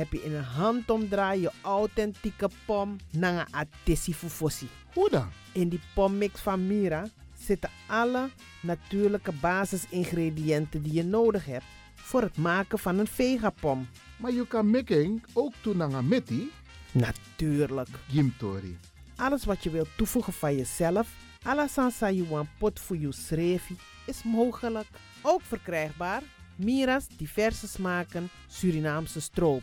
heb je in een handomdraai je authentieke pom naar atesi fufosi. Hoe dan? In die pommix van Mira zitten alle natuurlijke basisingrediënten die je nodig hebt voor het maken van een vegapom. Maar je kan making ook doen aan meti. Natuurlijk. Gimtori. Alles wat je wilt toevoegen van jezelf, alla sansa you want pot voor je schreefie, is mogelijk. Ook verkrijgbaar Mira's diverse smaken Surinaamse stroop.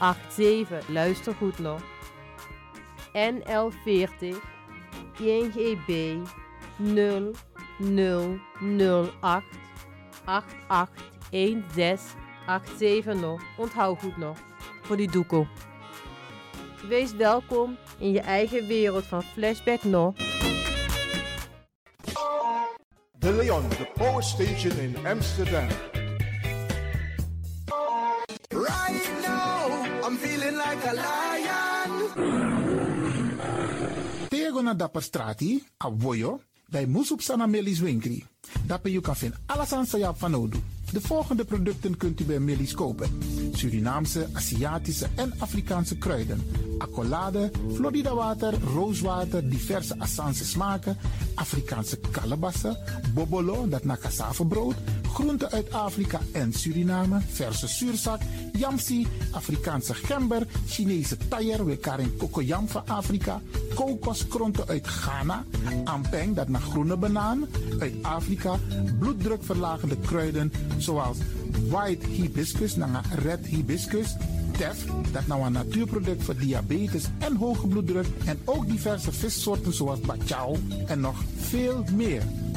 87. Luister goed nog. NL40 INGB 0008 881687 nog. Onthoud goed nog. Voor die doekoe. Wees welkom in je eigen wereld van Flashback nog. De Leon, the power station in Amsterdam. Dapper strati, a voyo, bij Moesop Sana Melis Winkri. Dapper you kan vinden alles aan Sayap van Odu. De volgende producten kunt u bij Melis kopen. Surinaamse, Aziatische en Afrikaanse kruiden. Accolade, Florida water, rooswater, diverse Assange smaken. Afrikaanse kalebassen, bobolo, dat na cassavebrood, groenten uit Afrika en Suriname, verse zuurzak, yamsi, Afrikaanse gember, Chinese taier, wekaring kokoyam van Afrika, kokoskronten uit Ghana, ampeng, dat naar groene banaan, uit Afrika, bloeddrukverlagende kruiden zoals white hibiscus, naar red hibiscus, tef, dat nou een natuurproduct voor diabetes en hoge bloeddruk en ook diverse vissoorten zoals bachao en nog veel meer.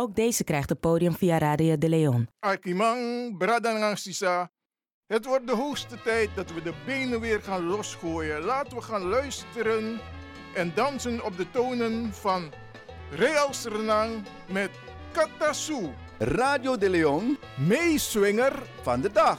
Ook deze krijgt het podium via Radio de Leon. Akimang, Bradangang Sisa. Het wordt de hoogste tijd dat we de benen weer gaan losgooien. Laten we gaan luisteren en dansen op de tonen van Real Sernang met Katasu. Radio de Leon, meeswinger van de dag.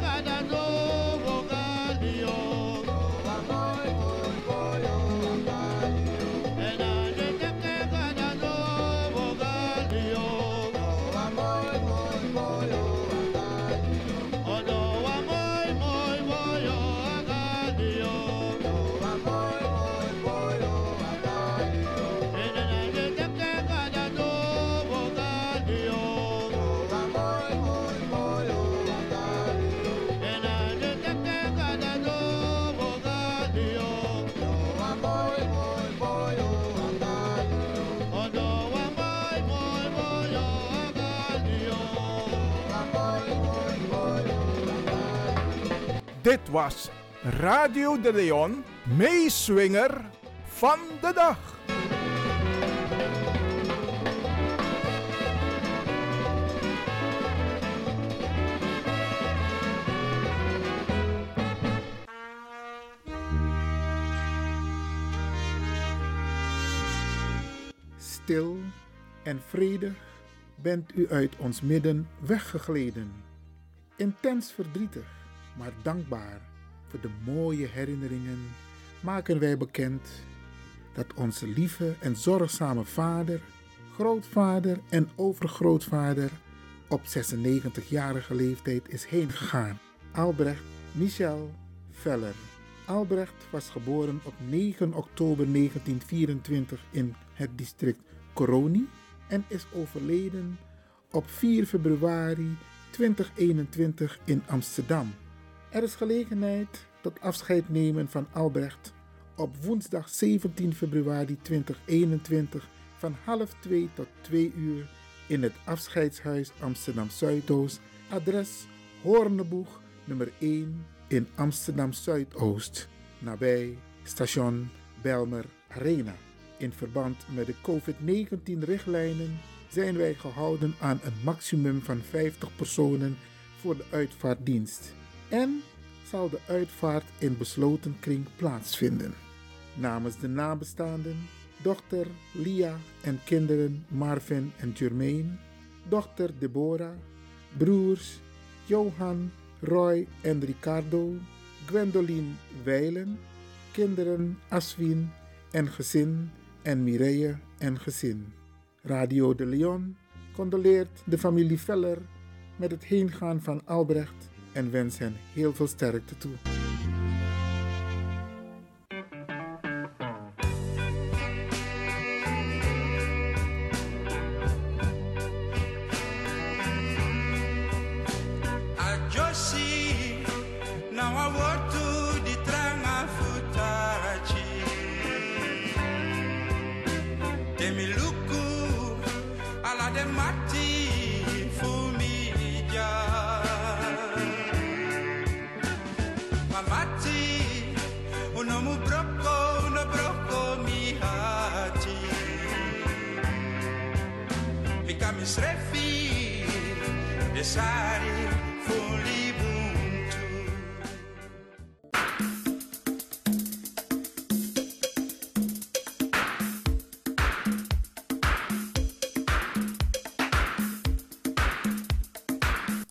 Gada. Dit was Radio de Leon, meeswinger van de dag. Stil en vredig bent u uit ons midden weggegleden. Intens verdrietig, maar dankbaar voor de mooie herinneringen maken wij bekend dat onze lieve en zorgzame vader, grootvader en overgrootvader op 96-jarige leeftijd is heengegaan. Albrecht Michel Veller. Albrecht was geboren op 9 oktober 1924 in het district Coroni en is overleden op 4 februari 2021 in Amsterdam. Er is gelegenheid tot afscheid nemen van Albrecht op woensdag 17 februari 2021 van half 2 tot 2 uur in het afscheidshuis Amsterdam Zuidoost, adres Hoorneboeg nummer 1 in Amsterdam Zuidoost, nabij station Belmer Arena. In verband met de COVID-19-richtlijnen zijn wij gehouden aan een maximum van 50 personen voor de uitvaartdienst. En zal de uitvaart in besloten kring plaatsvinden. Namens de nabestaanden, dochter Lia en kinderen Marvin en Jermaine, dochter Deborah, broers Johan, Roy en Ricardo, Gwendoline Weilen, kinderen Aswin en gezin en Mireille en gezin. Radio de Leon condoleert de familie Veller met het heengaan van Albrecht en wens hen heel veel sterkte toe.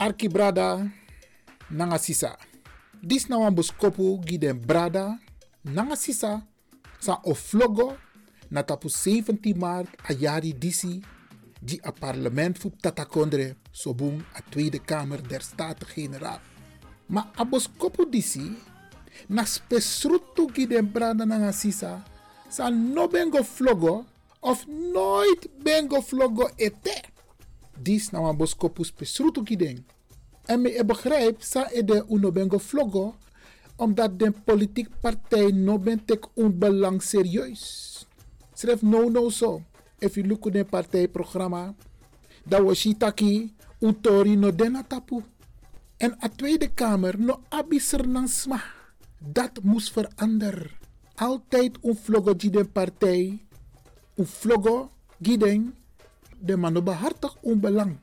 Arki brada nanga sisa. Dis na wan boskopu gi den brada nanga sisa sa oflogo na tapu 17 maart a disi di a parlement fu tatakondre sobung a Tweede Kamer der Staten-Generaal. Ma a boskopu disi na spesrutu gi den brada nanga sisa sa no bengo flogo of nooit bengo flogo ete. Dis na wan boskopu spesrutu gi den. En me begrijp sa e de uno bengo flogo omdat de politiek partij no ben tek un belang serieus. Schrijf no no so. If you look at the partijprogramma, dat was shitaki un tori no dena tapu. En a Tweede Kamer no abiser nan sma. Dat moest veranderen. Altijd un vlogo die de partij, un vlogo giden, de mano behartig un belang.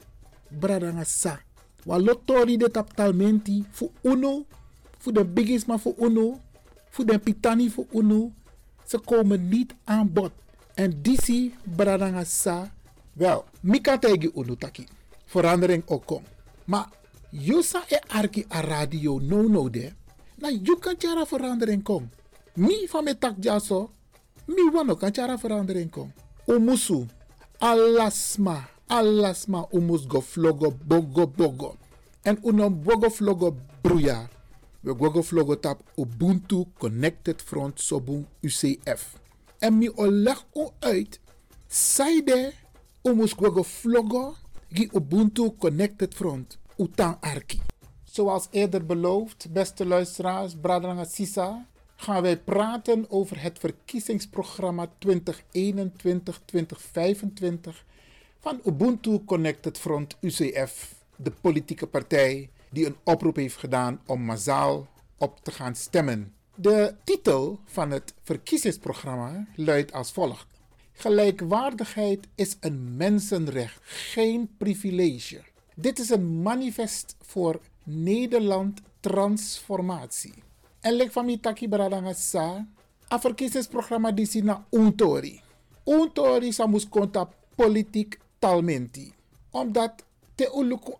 Bradanga sa. Wa lotori de taptalmenti fu uno, fu de bigisma fu uno, fu de pitani fu uno. Ze komen niet aan bod. En disi bradanga sa, wel, mika tegi uno taki. Verandering ook kom. Maar yusa e arki a radio no no de, na you kan chara verandering kom. Mi van me tak jaso, mi wano kan chara verandering kom. Umusu, alasma, alasma umus go flogo bogo bogo. En uno bogo flogo bruya. We gogo flogo tap Ubuntu Connected Front Sobun UCF. En mi oleg o uit, saide umus gogo flogo gi Ubuntu Connected Front utang arki. Zoals eerder beloofd, beste luisteraars, Bradrang Sisa, gaan wij praten over het verkiezingsprogramma 2021-2025 van Ubuntu Connected Front UCF, de politieke partij die een oproep heeft gedaan om massaal op te gaan stemmen. De titel van het verkiezingsprogramma luidt als volgt: Gelijkwaardigheid is een mensenrecht, geen privilege. Dit is een manifest voor Nederland transformatie. En lek van mi taki bradanga sa, a verkiezingsprogramma die na untori. untori samus politiek Omdat te uluku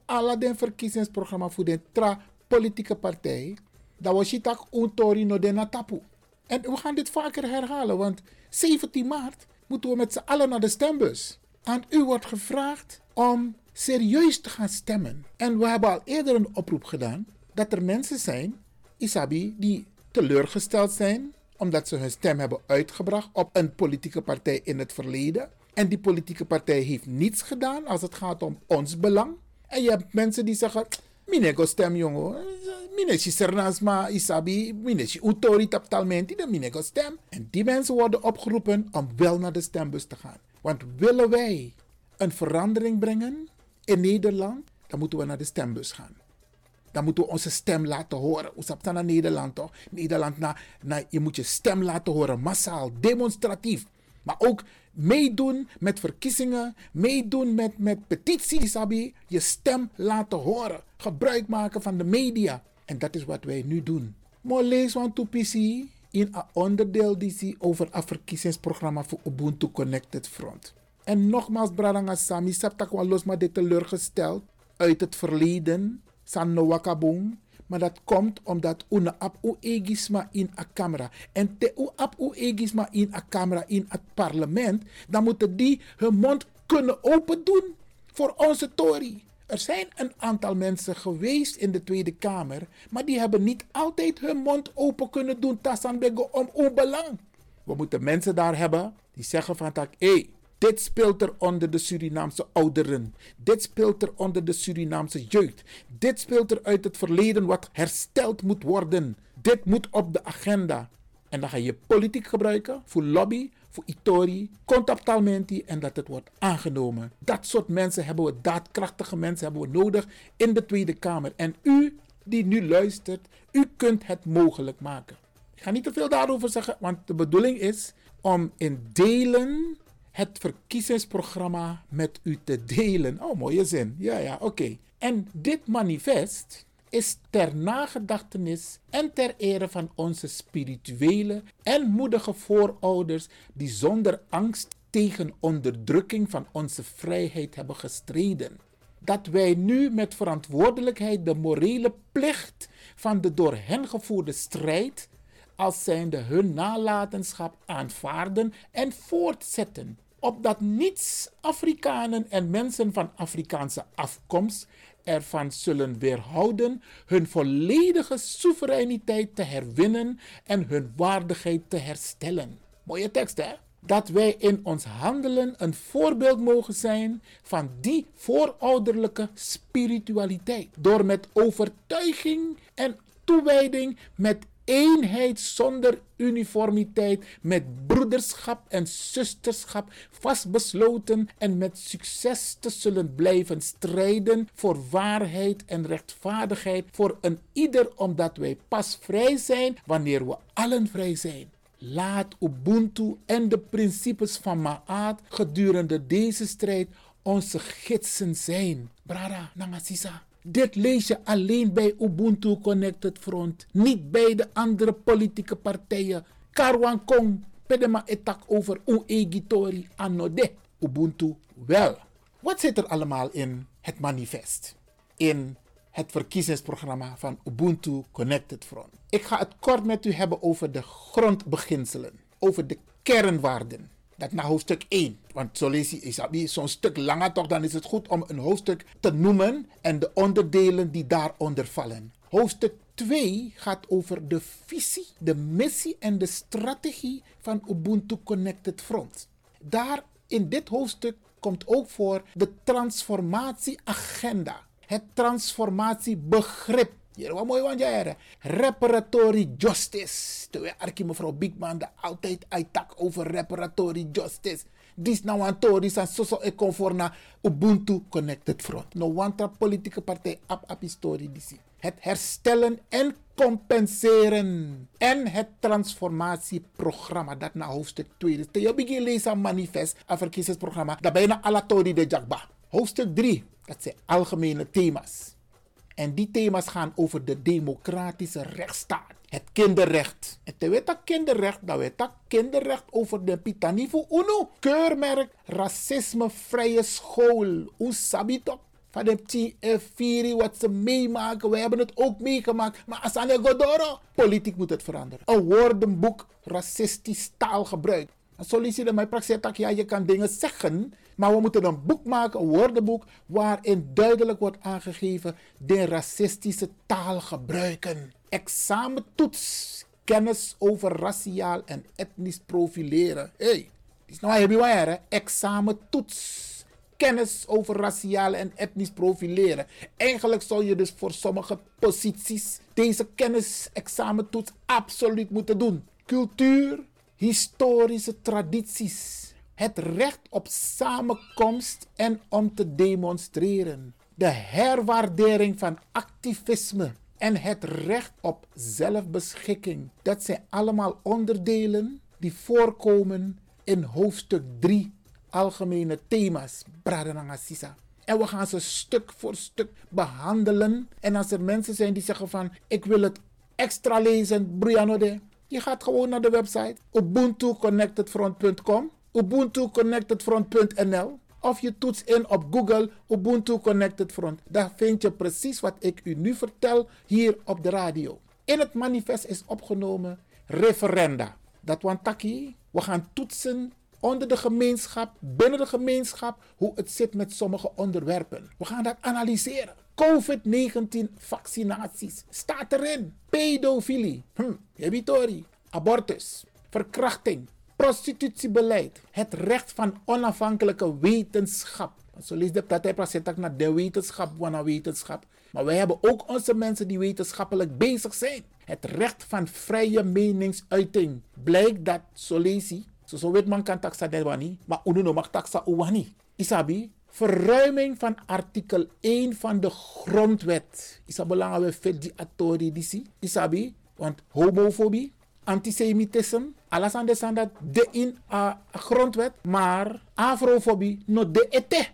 verkiezingsprogramma voor de tra politieke partij, dat was tak untori no den tapu. En we gaan dit vaker herhalen, want 17 maart moeten we met z'n allen naar de stembus. Aan u wordt gevraagd om serieus te gaan stemmen. En we hebben al eerder een oproep gedaan dat er mensen zijn, Isabi, die teleurgesteld zijn omdat ze hun stem hebben uitgebracht op een politieke partij in het verleden. En die politieke partij heeft niets gedaan als het gaat om ons belang. En je hebt mensen die zeggen, minego stem jongen, minesi sernasma isabi, minesi utori taptalmenti, de minego stem. En die mensen worden opgeroepen om wel naar de stembus te gaan. Want willen wij een verandering brengen in Nederland, dan moeten we naar de stembus gaan. Dan moeten we onze stem laten horen. Hoe staat naar Nederland toch? Nederland, na, na, je moet je stem laten horen, massaal, demonstratief. Maar ook meedoen met verkiezingen, meedoen met, met petities, Sabi. Je stem laten horen. Gebruik maken van de media. En dat is wat wij nu doen. Maar lees van PC in een onderdeel die over het verkiezingsprogramma voor Ubuntu Connected Front. En nogmaals, Bradanga Sami, los maar dit teleurgesteld uit het verleden. San wakabong. Maar dat komt omdat una ap u egisma in a camera. En te u ap u egisma in a camera in het parlement. Dan moeten die hun mond kunnen open doen voor onze Tory. Er zijn een aantal mensen geweest in de Tweede Kamer. Maar die hebben niet altijd hun mond open kunnen doen. Tassan om onbelang. We moeten mensen daar hebben die zeggen van tak. Hey, dit speelt er onder de Surinaamse ouderen. Dit speelt er onder de Surinaamse jeugd. Dit speelt er uit het verleden wat hersteld moet worden. Dit moet op de agenda. En dan ga je politiek gebruiken voor lobby, voor itori, contactalmenti en dat het wordt aangenomen. Dat soort mensen hebben we, daadkrachtige mensen hebben we nodig in de Tweede Kamer. En u die nu luistert, u kunt het mogelijk maken. Ik ga niet te veel daarover zeggen, want de bedoeling is om in delen het verkiezingsprogramma met u te delen. Oh, mooie zin. Ja, ja, oké. En dit manifest is ter nagedachtenis en ter ere van onze spirituele en moedige voorouders die zonder angst tegen onderdrukking van onze vrijheid hebben gestreden. Dat wij nu met verantwoordelijkheid de morele plicht van de door hen gevoerde strijd als zijnde hun nalatenschap aanvaarden en voortzetten opdat niets Afrikanen en mensen van Afrikaanse afkomst ervan zullen weerhouden hun volledige soevereiniteit te herwinnen en hun waardigheid te herstellen. Mooie tekst, hè? Dat wij in ons handelen een voorbeeld mogen zijn van die voorouderlijke spiritualiteit. Door met overtuiging en toewijding met eenheid zonder uniformiteit, met broederschap en zusterschap vastbesloten en met succes te zullen blijven strijden voor waarheid en rechtvaardigheid voor een ieder, omdat wij pas vrij zijn wanneer we allen vrij zijn. Laat Ubuntu en de principes van Ma'at gedurende deze strijd onze gidsen zijn. Brada, Nangasisa. Dit lees je alleen bij Ubuntu Connected Front, niet bij de andere politieke partijen. Karwan Kong, pedema etak over Uegitori anode. Ubuntu wel. Wat zit er allemaal in het manifest? In het verkiezingsprogramma van Ubuntu Connected Front. Ik ga het kort met u hebben over de grondbeginselen, over de kernwaarden dat naar hoofdstuk 1. Want zo lees je zo'n stuk langer toch, dan is het goed om een hoofdstuk te noemen en de onderdelen die daaronder vallen. Hoofdstuk 2 gaat over de visie, de missie en de strategie van Ubuntu Connected Front. Daar in dit hoofdstuk komt ook voor de transformatieagenda, het transformatiebegrip hier, wat mooi want jij Reparatory justice. Terwijl Arki mevrouw Bigman de altijd uittak over reparatory justice. Dis nou aan Tori san soso e conform na Ubuntu Connected Front. No wanta politieke partij ap ap historie disi. Het herstellen en compenseren. En het transformatieprogramma dat na hoofdstuk 2 is. Je begin lezen manifest, een verkiezingsprogramma. Dat bijna alle Tori de Jakba. Hoofdstuk 3, dat zijn algemene thema's. En die thema's gaan over de democratische rechtsstaat, het kinderrecht. En te weten kinderrecht, dat weet dat kinderrecht over de Pitanifu Uno. Keurmerk racismevrije school. Hoe sabito? Van de TF4, wat ze meemaken. We hebben het ook meegemaakt. Maar Asane Godoro, politiek moet het veranderen. Een woordenboek racistisch taalgebruik. Een solliciteer mijn praxis ja, je kan dingen zeggen, maar we moeten een boek maken, een woordenboek, waarin duidelijk wordt aangegeven de racistische taal gebruiken. Examentoets, kennis over raciaal en etnisch profileren. Hé, hey, is nou hebben we Examentoets kennis over raciale en etnisch profileren. Eigenlijk zou je dus voor sommige posities deze kennisexamentoets absoluut moeten doen. Cultuur, historische tradities, het recht op samenkomst en om te demonstreren, de herwaardering van activisme en het recht op zelfbeschikking. Dat zijn allemaal onderdelen die voorkomen in hoofdstuk 3 algemene thema's. En we gaan ze stuk voor stuk behandelen. En als er mensen zijn die zeggen van ik wil het extra lezen, Brianode. Je gaat gewoon naar de website ubuntuconnectedfront.com, ubuntuconnectedfront.nl of je toetst in op Google Ubuntu Connected Front. Daar vind je precies wat ik u nu vertel hier op de radio. In het manifest is opgenomen referenda. Dat wantaki, we gaan toetsen onder de gemeenschap, binnen de gemeenschap, hoe het zit met sommige onderwerpen. We gaan dat analyseren. COVID-19 vaccinaties staat erin. Pedofilie, hm, abortus, verkrachting, prostitutiebeleid, het recht van onafhankelijke wetenschap. Zo lees de dat hij naar de wetenschap, van wetenschap. Maar wij hebben ook onze mensen die wetenschappelijk bezig zijn. Het recht van vrije meningsuiting. Blijkt dat, zo lees je, zo weet man kan taxa wani, maar uno mag taxa uwani. Isabi, verruiming van artikel 1 van de grondwet. Isa belangrijk we vet die atori. Isabi, want homofobie, antisemitisme, alles aan de dat de in a grondwet, maar afrofobie no de ete.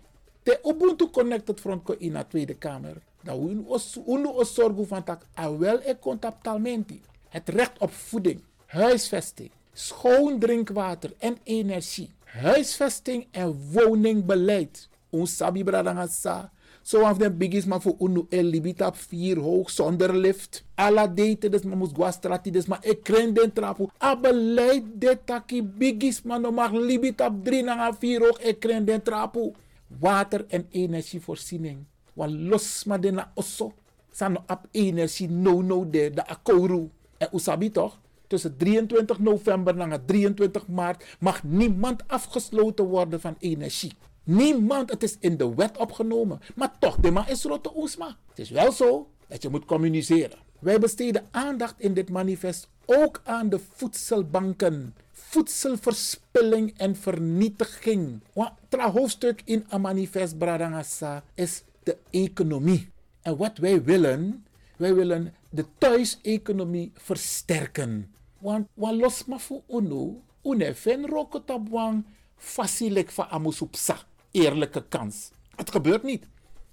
De Ubuntu Connected Front ko in de Tweede Kamer. Dat we ons zorgen van a wel e contactalmenti. Het recht op voeding, huisvesting, schoon drinkwater en energie, huisvesting en woningbeleid. Ons sabi bradangasa. Zo af de bigis maar voor unu el libita vier hoog zonder lift. Alla date des ma mus guastrati des ma ik kren den trapu. A beleid de taki bigis maar no mag libita drie na vier hoog ik kren den trapu. Water en energievoorziening. Wan los ma de na osso. San no ap energie no no de de akoru. En usabi toch? tussen 23 november en 23 maart mag niemand afgesloten worden van energie. Niemand, het is in de wet opgenomen. Maar toch, man is rotte oesma. Het is wel zo dat je moet communiceren. Wij besteden aandacht in dit manifest ook aan de voedselbanken. Voedselverspilling en vernietiging. Het hoofdstuk in een manifest is de economie. En wat wij willen, wij willen de thuiseconomie versterken. Want wan los ma fu unu, une fen roko tabwang, facilik fa amusupsa. Eerlijke kans. Het gebeurt niet.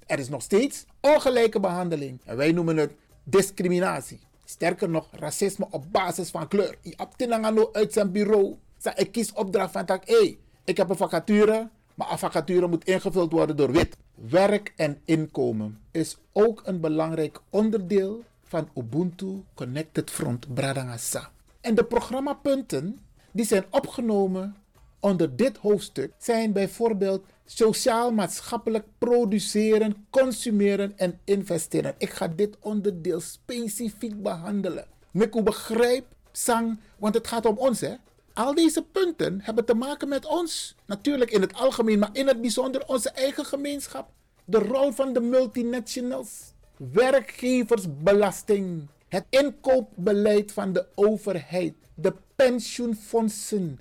Er is nog steeds ongelijke behandeling. En wij noemen het discriminatie. Sterker nog, racisme op basis van kleur. Je hebt uit zijn bureau. Ik kies opdracht van tak, hey, ik heb een vacature, maar een vacature moet ingevuld worden door wit. Werk en inkomen is ook een belangrijk onderdeel van Ubuntu Connected Front Bradangasa. En de programmapunten die zijn opgenomen onder dit hoofdstuk zijn bijvoorbeeld sociaal-maatschappelijk produceren, consumeren en investeren. Ik ga dit onderdeel specifiek behandelen. Miku begrijp, sang, want het gaat om ons hè. Al deze punten hebben te maken met ons. Natuurlijk in het algemeen, maar in het bijzonder onze eigen gemeenschap. De rol van de multinationals. Werkgeversbelasting. Het inkoopbeleid van de overheid, de pensioenfondsen.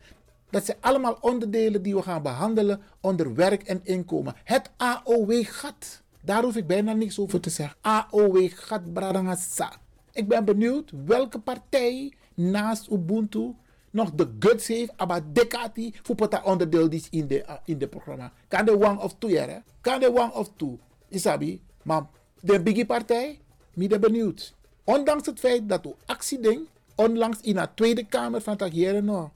Dat zijn allemaal onderdelen die we gaan behandelen onder werk en inkomen. Het AOW-gat. Daar hoef ik bijna niks over te zeggen. AOW-gat Bradangasa. Ik ben benieuwd welke partij naast Ubuntu nog de guts heeft, aber dekati, voor dat onderdeel is in de, uh, in de programma. Kan de one of two, hè? Kan de one of two. Isabi, maar de biggie partij, ben benieuwd. Ondanks het feit dat u actie onlangs in de Tweede Kamer van Tagieren no.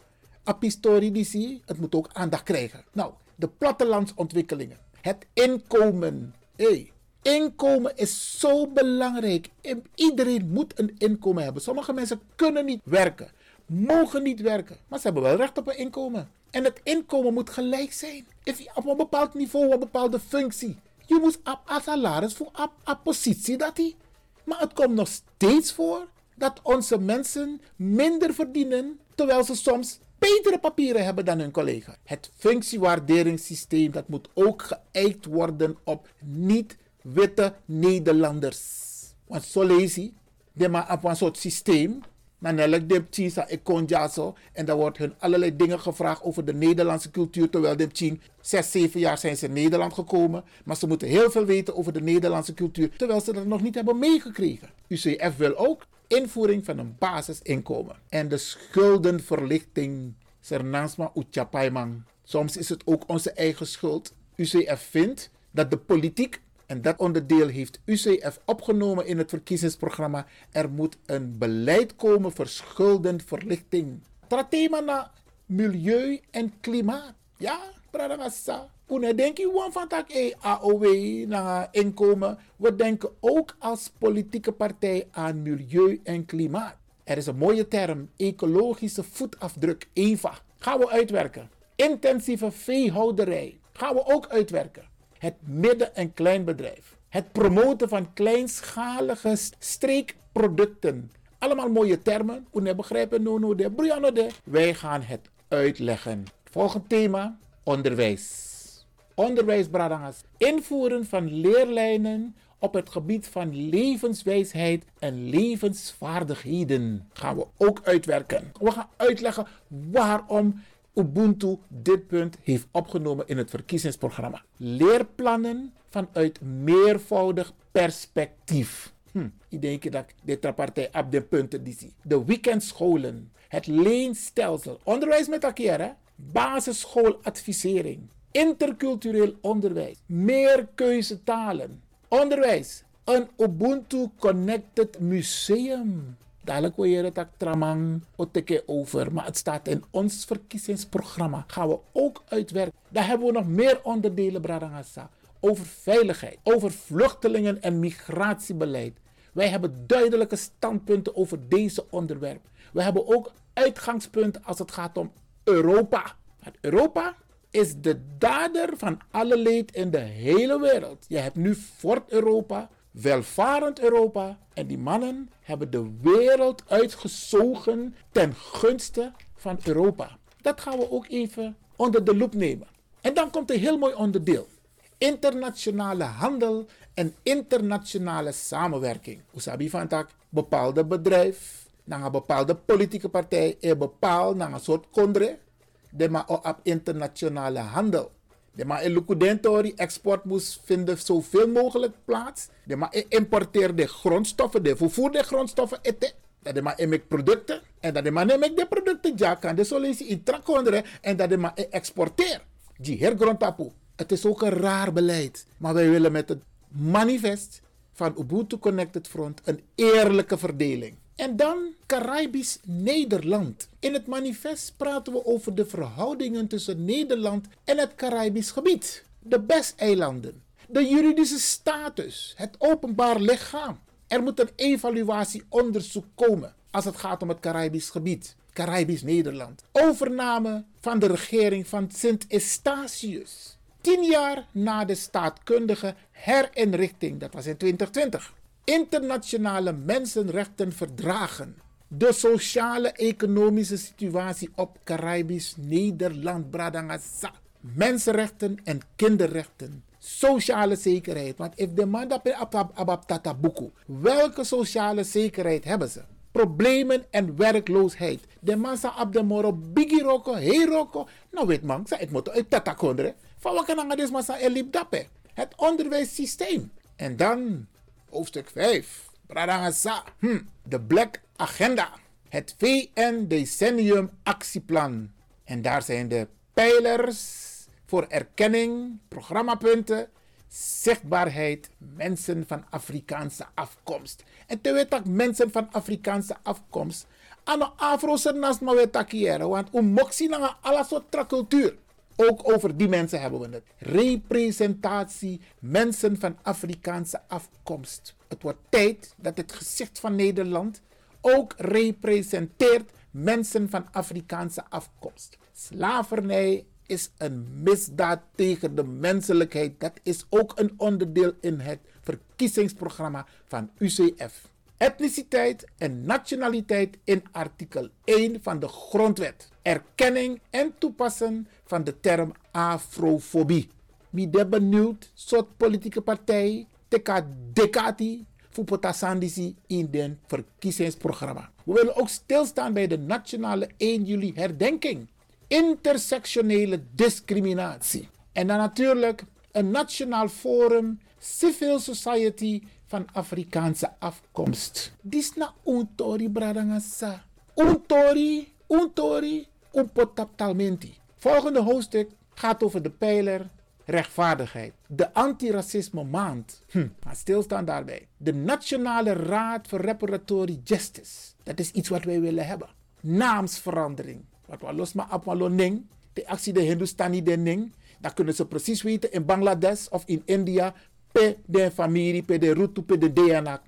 Apistori die zie, het moet ook aandacht krijgen. Nou, de plattelandsontwikkelingen. Het inkomen. Hey, inkomen is zo belangrijk. Iedereen moet een inkomen hebben. Sommige mensen kunnen niet werken, mogen niet werken, maar ze hebben wel recht op een inkomen. En het inkomen moet gelijk zijn. Op een bepaald niveau, op een bepaalde functie. Je moet op salaris voor een positie dat hij. Maar het komt nog steeds voor dat onze mensen minder verdienen, terwijl ze soms betere papieren hebben dan hun collega. Het functiewaarderingssysteem dat moet ook geëikt worden op niet-witte Nederlanders. Want zo lees je, maar op een soort systeem elk de tisa ik. En dan wordt hun allerlei dingen gevraagd over de Nederlandse cultuur. Terwijl de tien, zes, zeven jaar zijn ze in Nederland gekomen. Maar ze moeten heel veel weten over de Nederlandse cultuur. Terwijl ze dat nog niet hebben meegekregen. UCF wil ook invoering van een basisinkomen. En de schuldenverlichting. Uchapaimang. Soms is het ook onze eigen schuld. UCF vindt dat de politiek en dat onderdeel heeft UCF opgenomen in het verkiezingsprogramma. Er moet een beleid komen voor schuldenverlichting. thema na milieu en klimaat. Ja, pradagasa. Toen denk je van tak AOW na inkomen. We denken ook als politieke partij aan milieu en klimaat. Er is een mooie term, ecologische voetafdruk, EVA. Gaan we uitwerken. Intensieve veehouderij. Gaan we ook uitwerken het midden- en kleinbedrijf. Het promoten van kleinschalige streekproducten. Allemaal mooie termen. Hoe begrijpen no no de de. Wij gaan het uitleggen. Volgend thema: onderwijs. Onderwijs. Invoeren van leerlijnen op het gebied van levenswijsheid en levensvaardigheden gaan we ook uitwerken. We gaan uitleggen waarom Ubuntu dit punt heeft opgenomen in het verkiezingsprogramma. Leerplannen vanuit meervoudig perspectief. Hm, ik denk dat dit partij op de punten die zie. De weekendscholen, het leenstelsel, onderwijs met elkaar, basisschooladvisering, intercultureel onderwijs, meer talen, onderwijs, een Ubuntu Connected Museum. Dadelijk wil je het tramang oteke over. Maar het staat in ons verkiezingsprogramma. Gaan we ook uitwerken. Daar hebben we nog meer onderdelen, Bradangasa. Over veiligheid, over vluchtelingen en migratiebeleid. Wij hebben duidelijke standpunten over deze onderwerp. We hebben ook uitgangspunten als het gaat om Europa. Want Europa is de dader van alle leed in de hele wereld. Je hebt nu Fort Europa, welvarend Europa. En die mannen hebben de wereld uitgezogen ten gunste van Europa. Dat gaan we ook even onder de loep nemen. En dan komt een heel mooi onderdeel. Internationale handel en internationale samenwerking. Usabi van tak, bepaalde bedrijf, naar een bepaalde politieke partij, een bepaald naar een soort kondre, de maar op internationale handel. De maar in export moest vinden zoveel mogelijk plaats. De maar importeer de grondstoffen, de vervoer de grondstoffen eten. Dat de maar in producten. En dat de maar neem de producten ja kan de solutie in. En dat de maar exporteer. Die hergrondtapu. Het is ook een raar beleid. Maar wij willen met het manifest van Ubuntu Connected Front een eerlijke verdeling. En dan Caribisch Nederland. In het manifest praten we over de verhoudingen tussen Nederland en het Caribisch gebied. De BES-eilanden, de juridische status, het openbaar lichaam. Er moet een evaluatieonderzoek komen als het gaat om het Caribisch gebied. Caribisch Nederland. Overname van de regering van Sint Eustatius. Tien jaar na de staatkundige herinrichting, dat was in 2020 internationale mensenrechtenverdragen, de sociale-economische situatie op Caribisch Nederland, Bradangasa, mensenrechten en kinderrechten, sociale zekerheid. Want if de man dat tatabuku, welke sociale zekerheid hebben ze? Problemen en werkloosheid. De man sa ab de moro bigi roko. Nou weet man, ik moet tatakondre. Van wat kan des massa elip? Het onderwijssysteem. En dan hoofdstuk 5. Pradangasa. Hm. De Black Agenda. Het VN Decennium Actieplan. En daar zijn de pijlers voor erkenning, programmapunten, zichtbaarheid, mensen van Afrikaanse afkomst. En te weten mensen van Afrikaanse afkomst, afro sernas maar we takieren. Want om moxie na alle soort cultuur. Ook over die mensen hebben we het. Representatie mensen van Afrikaanse afkomst. Het wordt tijd dat het gezicht van Nederland ook representeert mensen van Afrikaanse afkomst. Slavernij is een misdaad tegen de menselijkheid. Dat is ook een onderdeel in het verkiezingsprogramma van UCF. Etniciteit en nationaliteit in artikel 1 van de Grondwet. Erkenning en toepassen van de term afrofobie. Wie de benieuwd soort politieke partij teka dekati Fupotasandisi in den verkiezingsprogramma. We willen ook stilstaan bij de nationale 1 juli herdenking. Intersectionele discriminatie. En dan natuurlijk een nationaal forum Civil Society van Afrikaanse afkomst. Disna untori bradangasa. Untori, untori, unpotaptalmenti. Volgende hoofdstuk gaat over de pijler rechtvaardigheid. De antiracisme maand. Hm, stilstaan daarbij. De Nationale Raad voor Reparatory Justice. Dat is iets wat wij willen hebben. Naamsverandering. Wat we los maar op ning. De actie de Hindustani de ning. Dan kunnen ze precies weten in Bangladesh of in India. Pe de familie, pe de route, pe de DNA.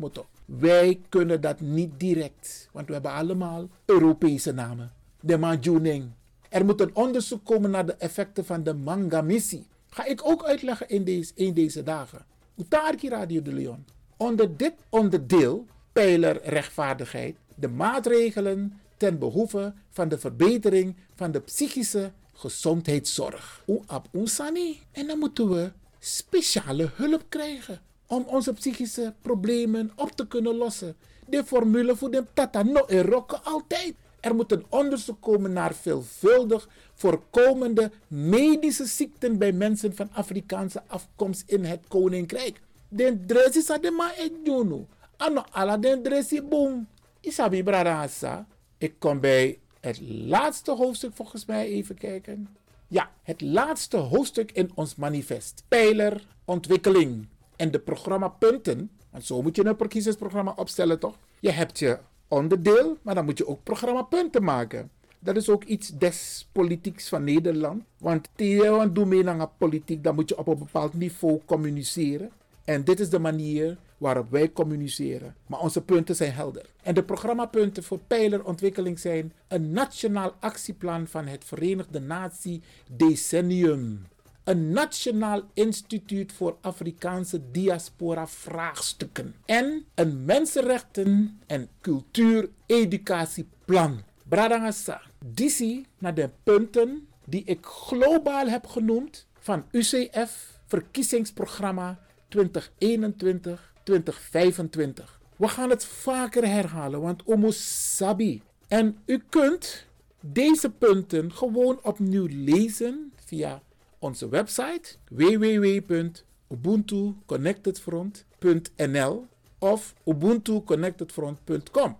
Wij kunnen dat niet direct. Want we hebben allemaal Europese namen. De Manjuning. Er moet een onderzoek komen naar de effecten van de Mangamissie. Ga ik ook uitleggen in deze, in deze dagen. Utarki Radio de Leon. Onder dit onderdeel, pijler rechtvaardigheid, de maatregelen ten behoeve van de verbetering van de psychische gezondheidszorg. Oap unsani. En dan moeten we speciale hulp krijgen om onze psychische problemen op te kunnen lossen. De formule voor de tata no rokken altijd. Er moet een onderzoek komen naar veelvuldig voorkomende medische ziekten bij mensen van Afrikaanse afkomst in het koninkrijk. Den dresi sa de ma e junu. Ano ala den dresi boom. Isabi bradasa. Ik kom bij het laatste hoofdstuk volgens mij even kijken. Ja, het laatste hoofdstuk in ons manifest. Pijler ontwikkeling. En de programmapunten. Want zo moet je een verkiezingsprogramma opstellen toch? Je hebt je onderdeel, maar dan moet je ook programmapunten maken. Dat is ook iets des politieks van Nederland. Want tegen doe mee naar politiek, dan moet je op een bepaald niveau communiceren. En dit is de manier waarop wij communiceren. Maar onze punten zijn helder. En de programmapunten voor pijlerontwikkeling zijn een nationaal actieplan van het Verenigde Natie Decennium. Een Nationaal Instituut voor Afrikaanse Diaspora Vraagstukken. En een Mensenrechten- en Cultuur-Educatieplan. Bradangasa. Disi naar de punten die ik globaal heb genoemd van UCF verkiezingsprogramma 2021 2025. We gaan het vaker herhalen, want Omo Sabi. En u kunt deze punten gewoon opnieuw lezen via onze website www.ubuntuconnectedfront.nl of ubuntuconnectedfront.com.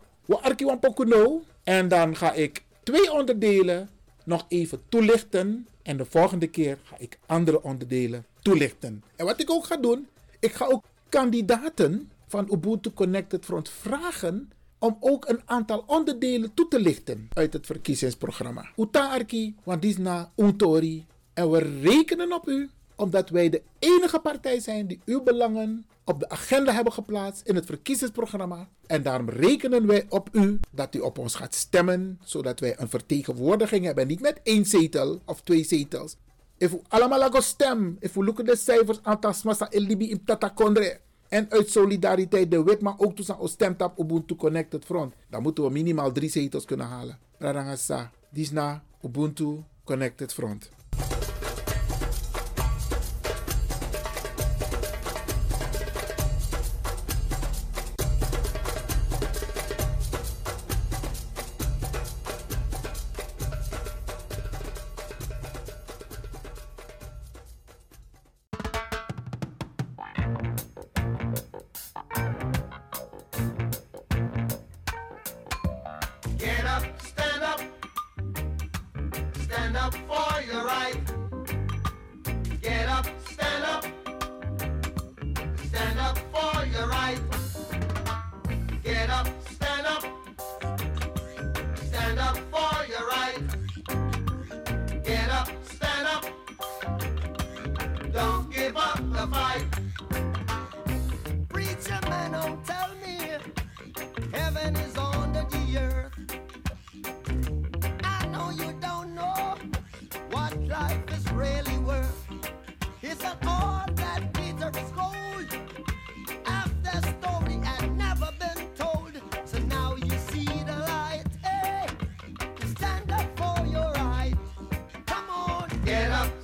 Pokuno en dan ga ik twee onderdelen nog even toelichten en de volgende keer ga ik andere onderdelen toelichten. En wat ik ook ga doen, ik ga ook kandidaten van Ubuntu Connected Front vragen om ook een aantal onderdelen toe te lichten uit het verkiezingsprogramma. Utaarki, want die is na Untori. En we rekenen op u, omdat wij de enige partij zijn die uw belangen op de agenda hebben geplaatst in het verkiezingsprogramma. En daarom rekenen wij op u dat u op ons gaat stemmen, zodat wij een vertegenwoordiging hebben. Niet met één zetel of twee zetels. If allemaal stem, if we look at the cijfers, aantal smasa elibi in tatakondre. En uit solidariteit de wet, maar ook toen stemt op Ubuntu Connected Front. Dan moeten we minimaal drie zetels kunnen halen. Radangasa, Disna, Ubuntu Connected Front. get up.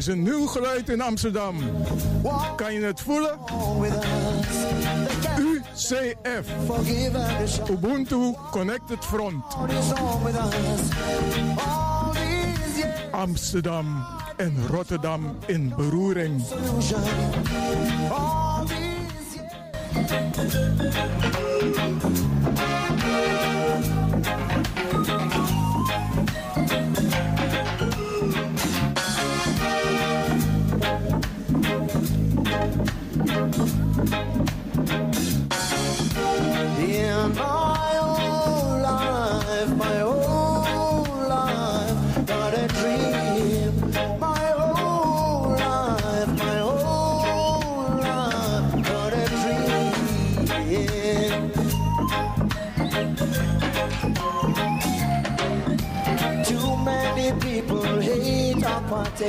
is een nieuw geluid in Amsterdam. Kan je het voelen? UCF. Ubuntu Connected Front. Amsterdam en Rotterdam in beroering.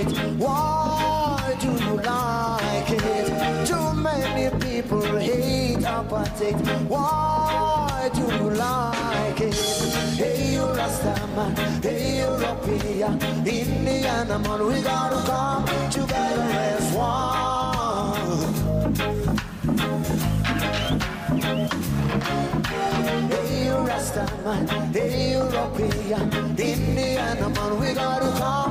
it? Why do you like it? Too many people hate apartheid. Why do you like it? Hey, you Rastaman, hey, European, Indian, man, we gotta come together as one. Hey, you Rastaman, hey, European, Indian, man, we gotta come.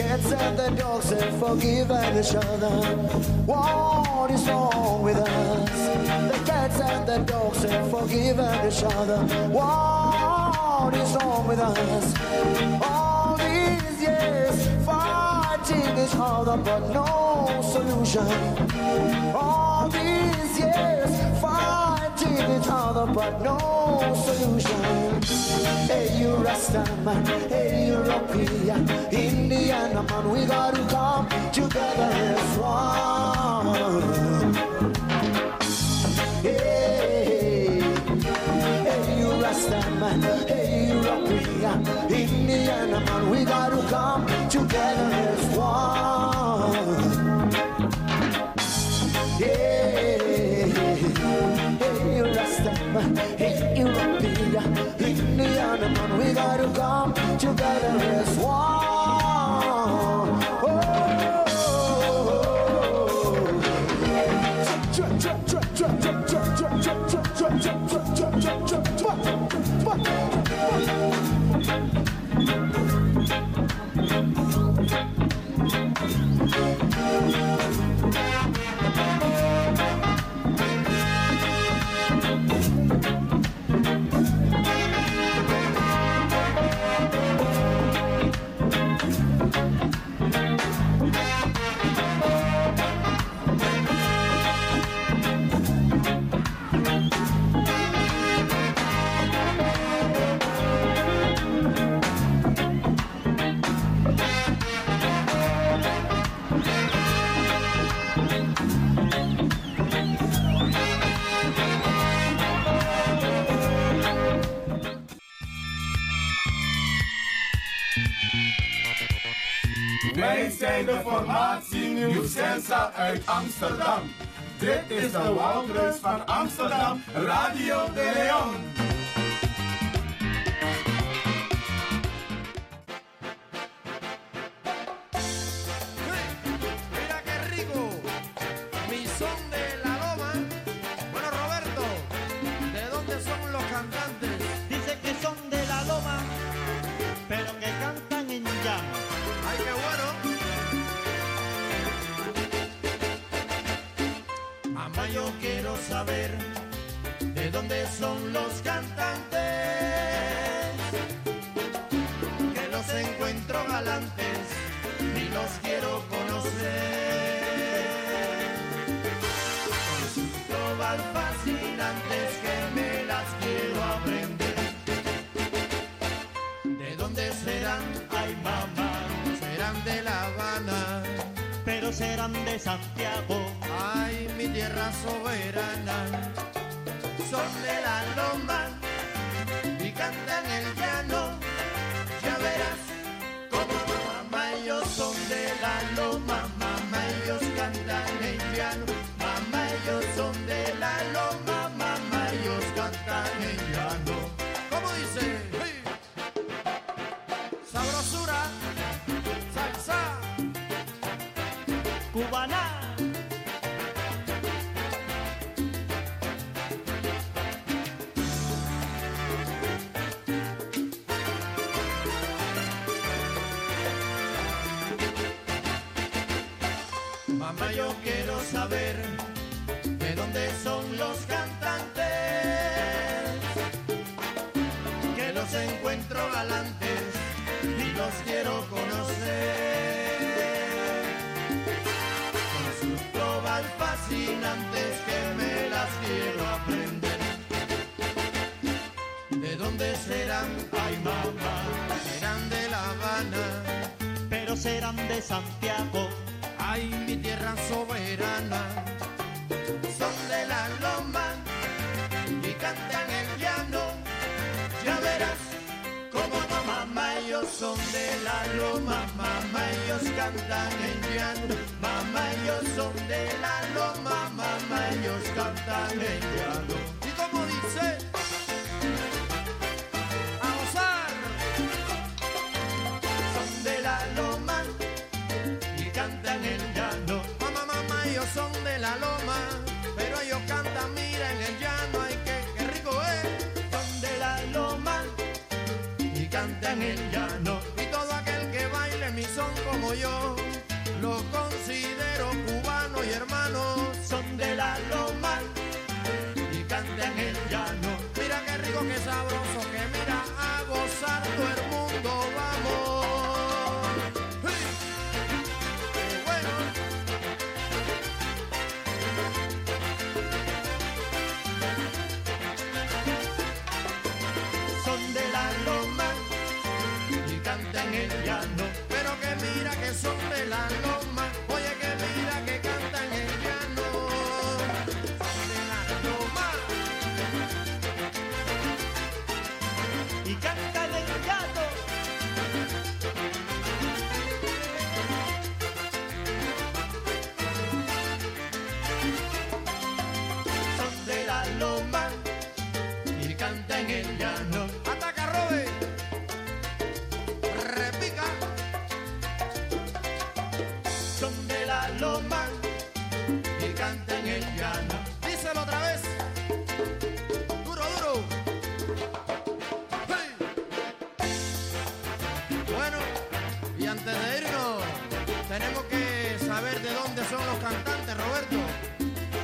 the cats and the dogs have forgiven each other. What is wrong with us? The cats and the dogs have forgiven each other. What is wrong with us? All these years fighting each other, but no solution. All each other, but no solution. Hey, you Rastaman, hey, European, Indiana man, we gotta come together as one. Hey, hey, Rastaman, hey, European, Indiana man, we gotta come together as one. You Rastaman, hey, European, Indiana man, we gotta come together as one. Uit Amsterdam. Dit is de Woudreus van Amsterdam, Radio de Leon. Pero serán de Santiago. Ay, mi tierra soberana, son de la loma y cantan el llano. Ya verás como no, mamá, ellos son de la loma, mamá, ellos cantan el llano. Mamá, ellos son de la loma, mamá, ellos cantan el llano. ¿Y como dice? palomar y canta en el llano. Mira qué rico, qué sabroso, que mira a gozar tu hermano.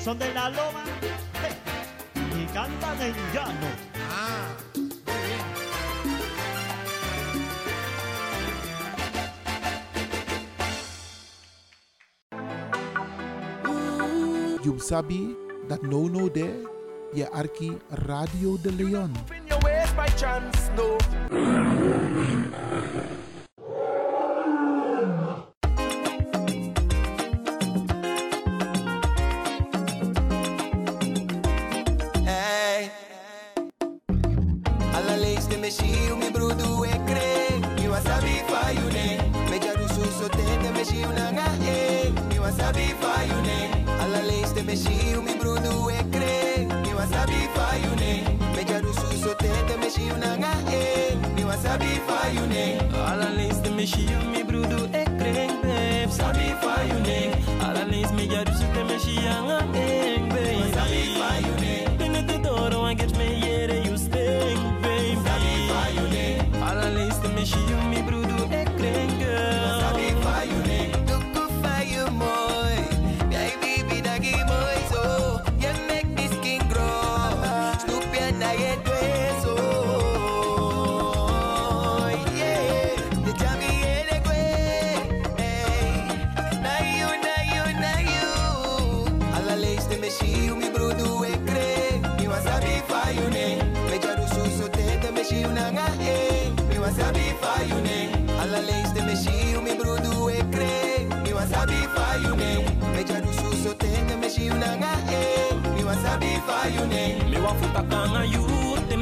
Son de la loma y cantan el llano. Ah, muy bien. You sabi dat no no there, je arki Radio de Leon.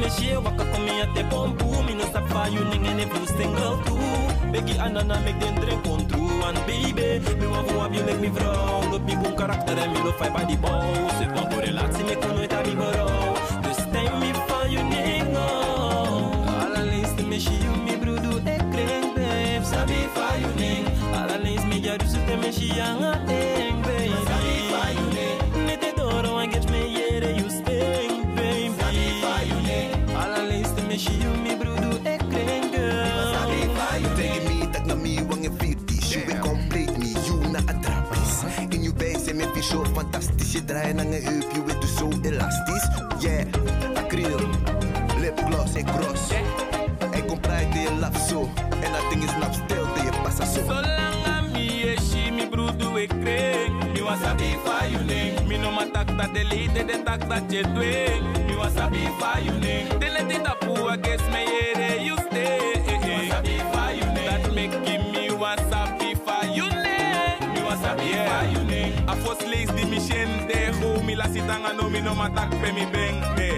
Te me shie waka komi a te pompu Mi no sap fa you ning en e blue single too Begi anana make den drink on true And baby. Me wa fu you make me vrouw Loop mi bon karakter en mi lo fai by the bow Se van voor relatie me fantastisch. Je draait naar een heup, je dus zo elastisch. Yeah, acryl, lipgloss en cross. Ik kom bij de je zo. En dat ding is nap stil, de je passa zo. Zolang a mi e shi mi broedu e kring. Mi wa sabi fa you ning Mi no ma tak dat de lite de tak dat je dwing Mi wa sabi fa you ning De let it up I guess mi no ma tak pe mi beng me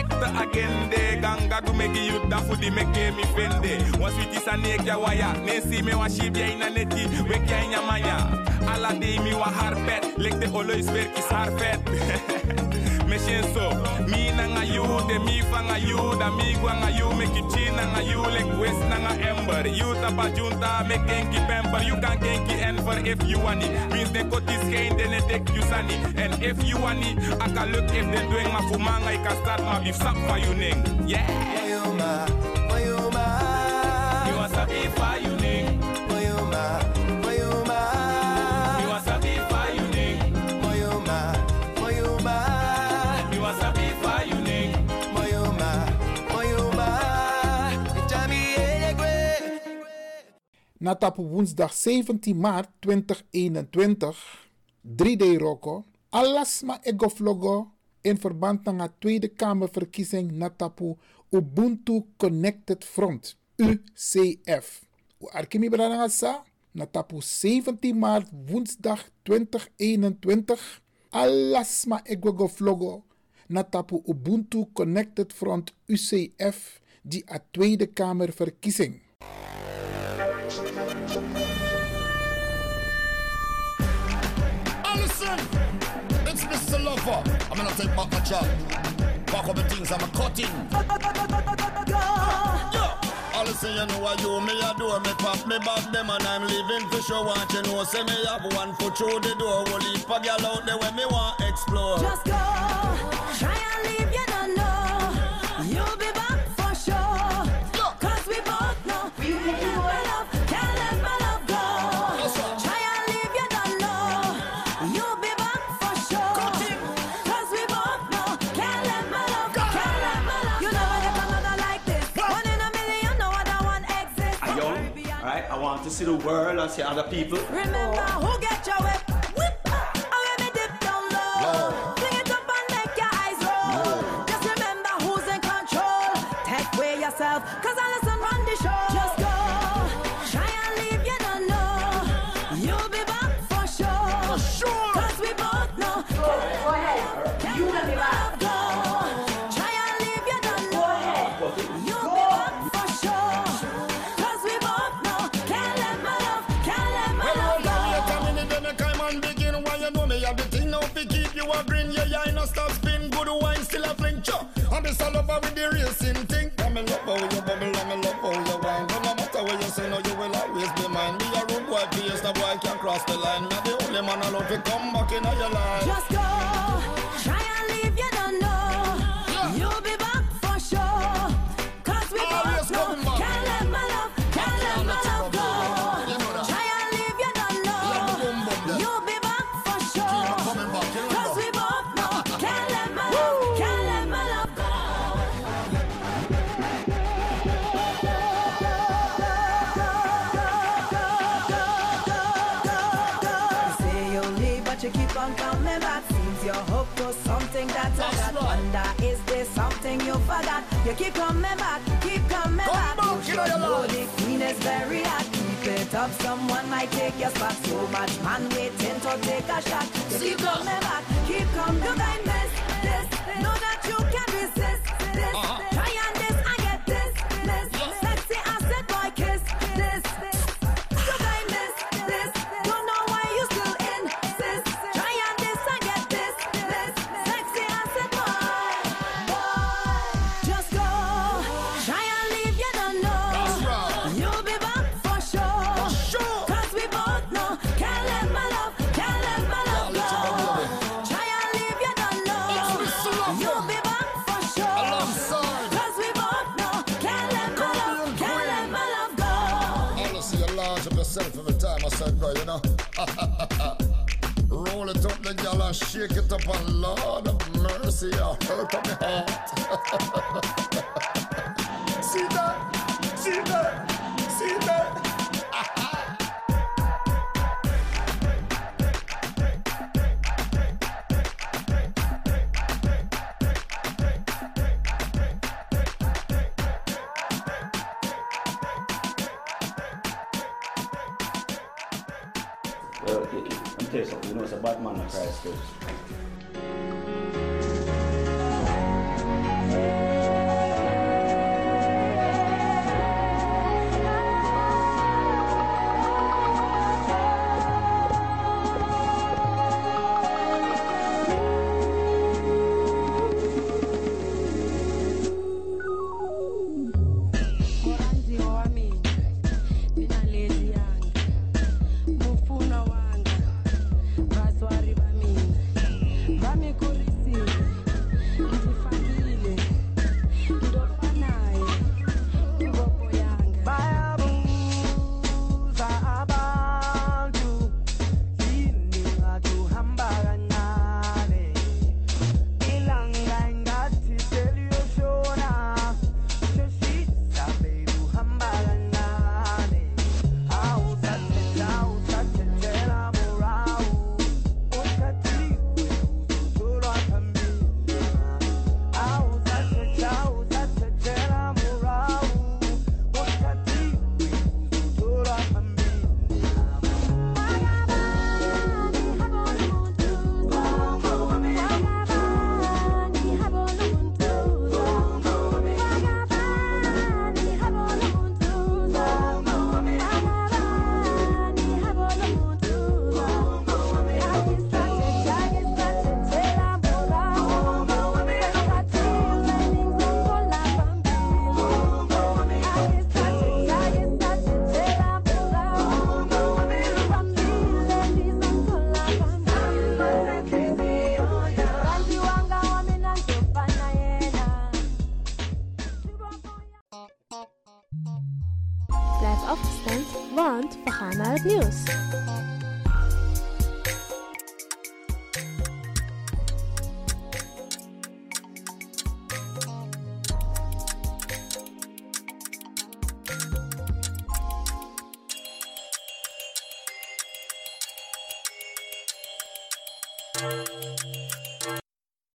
Ekte agende ganga du meki you da fu di meke mi fende Wa switi sa nek ya? Waya Nesi me wa shib ya ina neti. Wek ya. Inya maya Ala de mi wa harpet Lek de olois verkis harpet Me so Mi na nga you de mi fa nga you Da mi gwa nga you Make you chin na nga you Lek west na nga ember. You tapa junta Me kenki pamper You kan kenki enver if you want it. Means de kotis geen de ne tek you sani And if you want it Aka look if de doing ma fumanga I can start ma beef. Sap for you ning Yeah Natapu woensdag 17 maart 2021. 3D Roko. Alasma egoflogo in verband met de Tweede Kamerverkiezing Natapu Ubuntu Connected Front. UCF. U arkimi sa Natapu 17 maart woensdag 2021. Alasma egoflogo Natapu Ubuntu Connected Front UCF die a Tweede Kamerverkiezing. Mr. Lover. I'm gonna take back my job. Back up the things I'm a cutting. Yeah. All say you know what you me a do me pop me back them and I'm leaving for sure. Want you know say me have one foot through the door. Will leave a girl out there when me want explore. Just go, try and leave, you don't know. To see the world and see other people. Remember who get your whip? Over with the racing thing. I'm in love how you bubble, I'm in love how you wine. But no matter what you say, no, you will always be mine. Be a rude boy, face the boy can cross the line. Me the only man alone fi come back in your life. Just go. You keep coming back, keep coming back. back, You you know the queen is very hot. Keep it up, someone might take your spot. So much man waiting to take a shot. You keep coming you know. Roll it up the gal and shake it up and Lord of mercy, you hurt on my heart. see that? See that? Man me curar.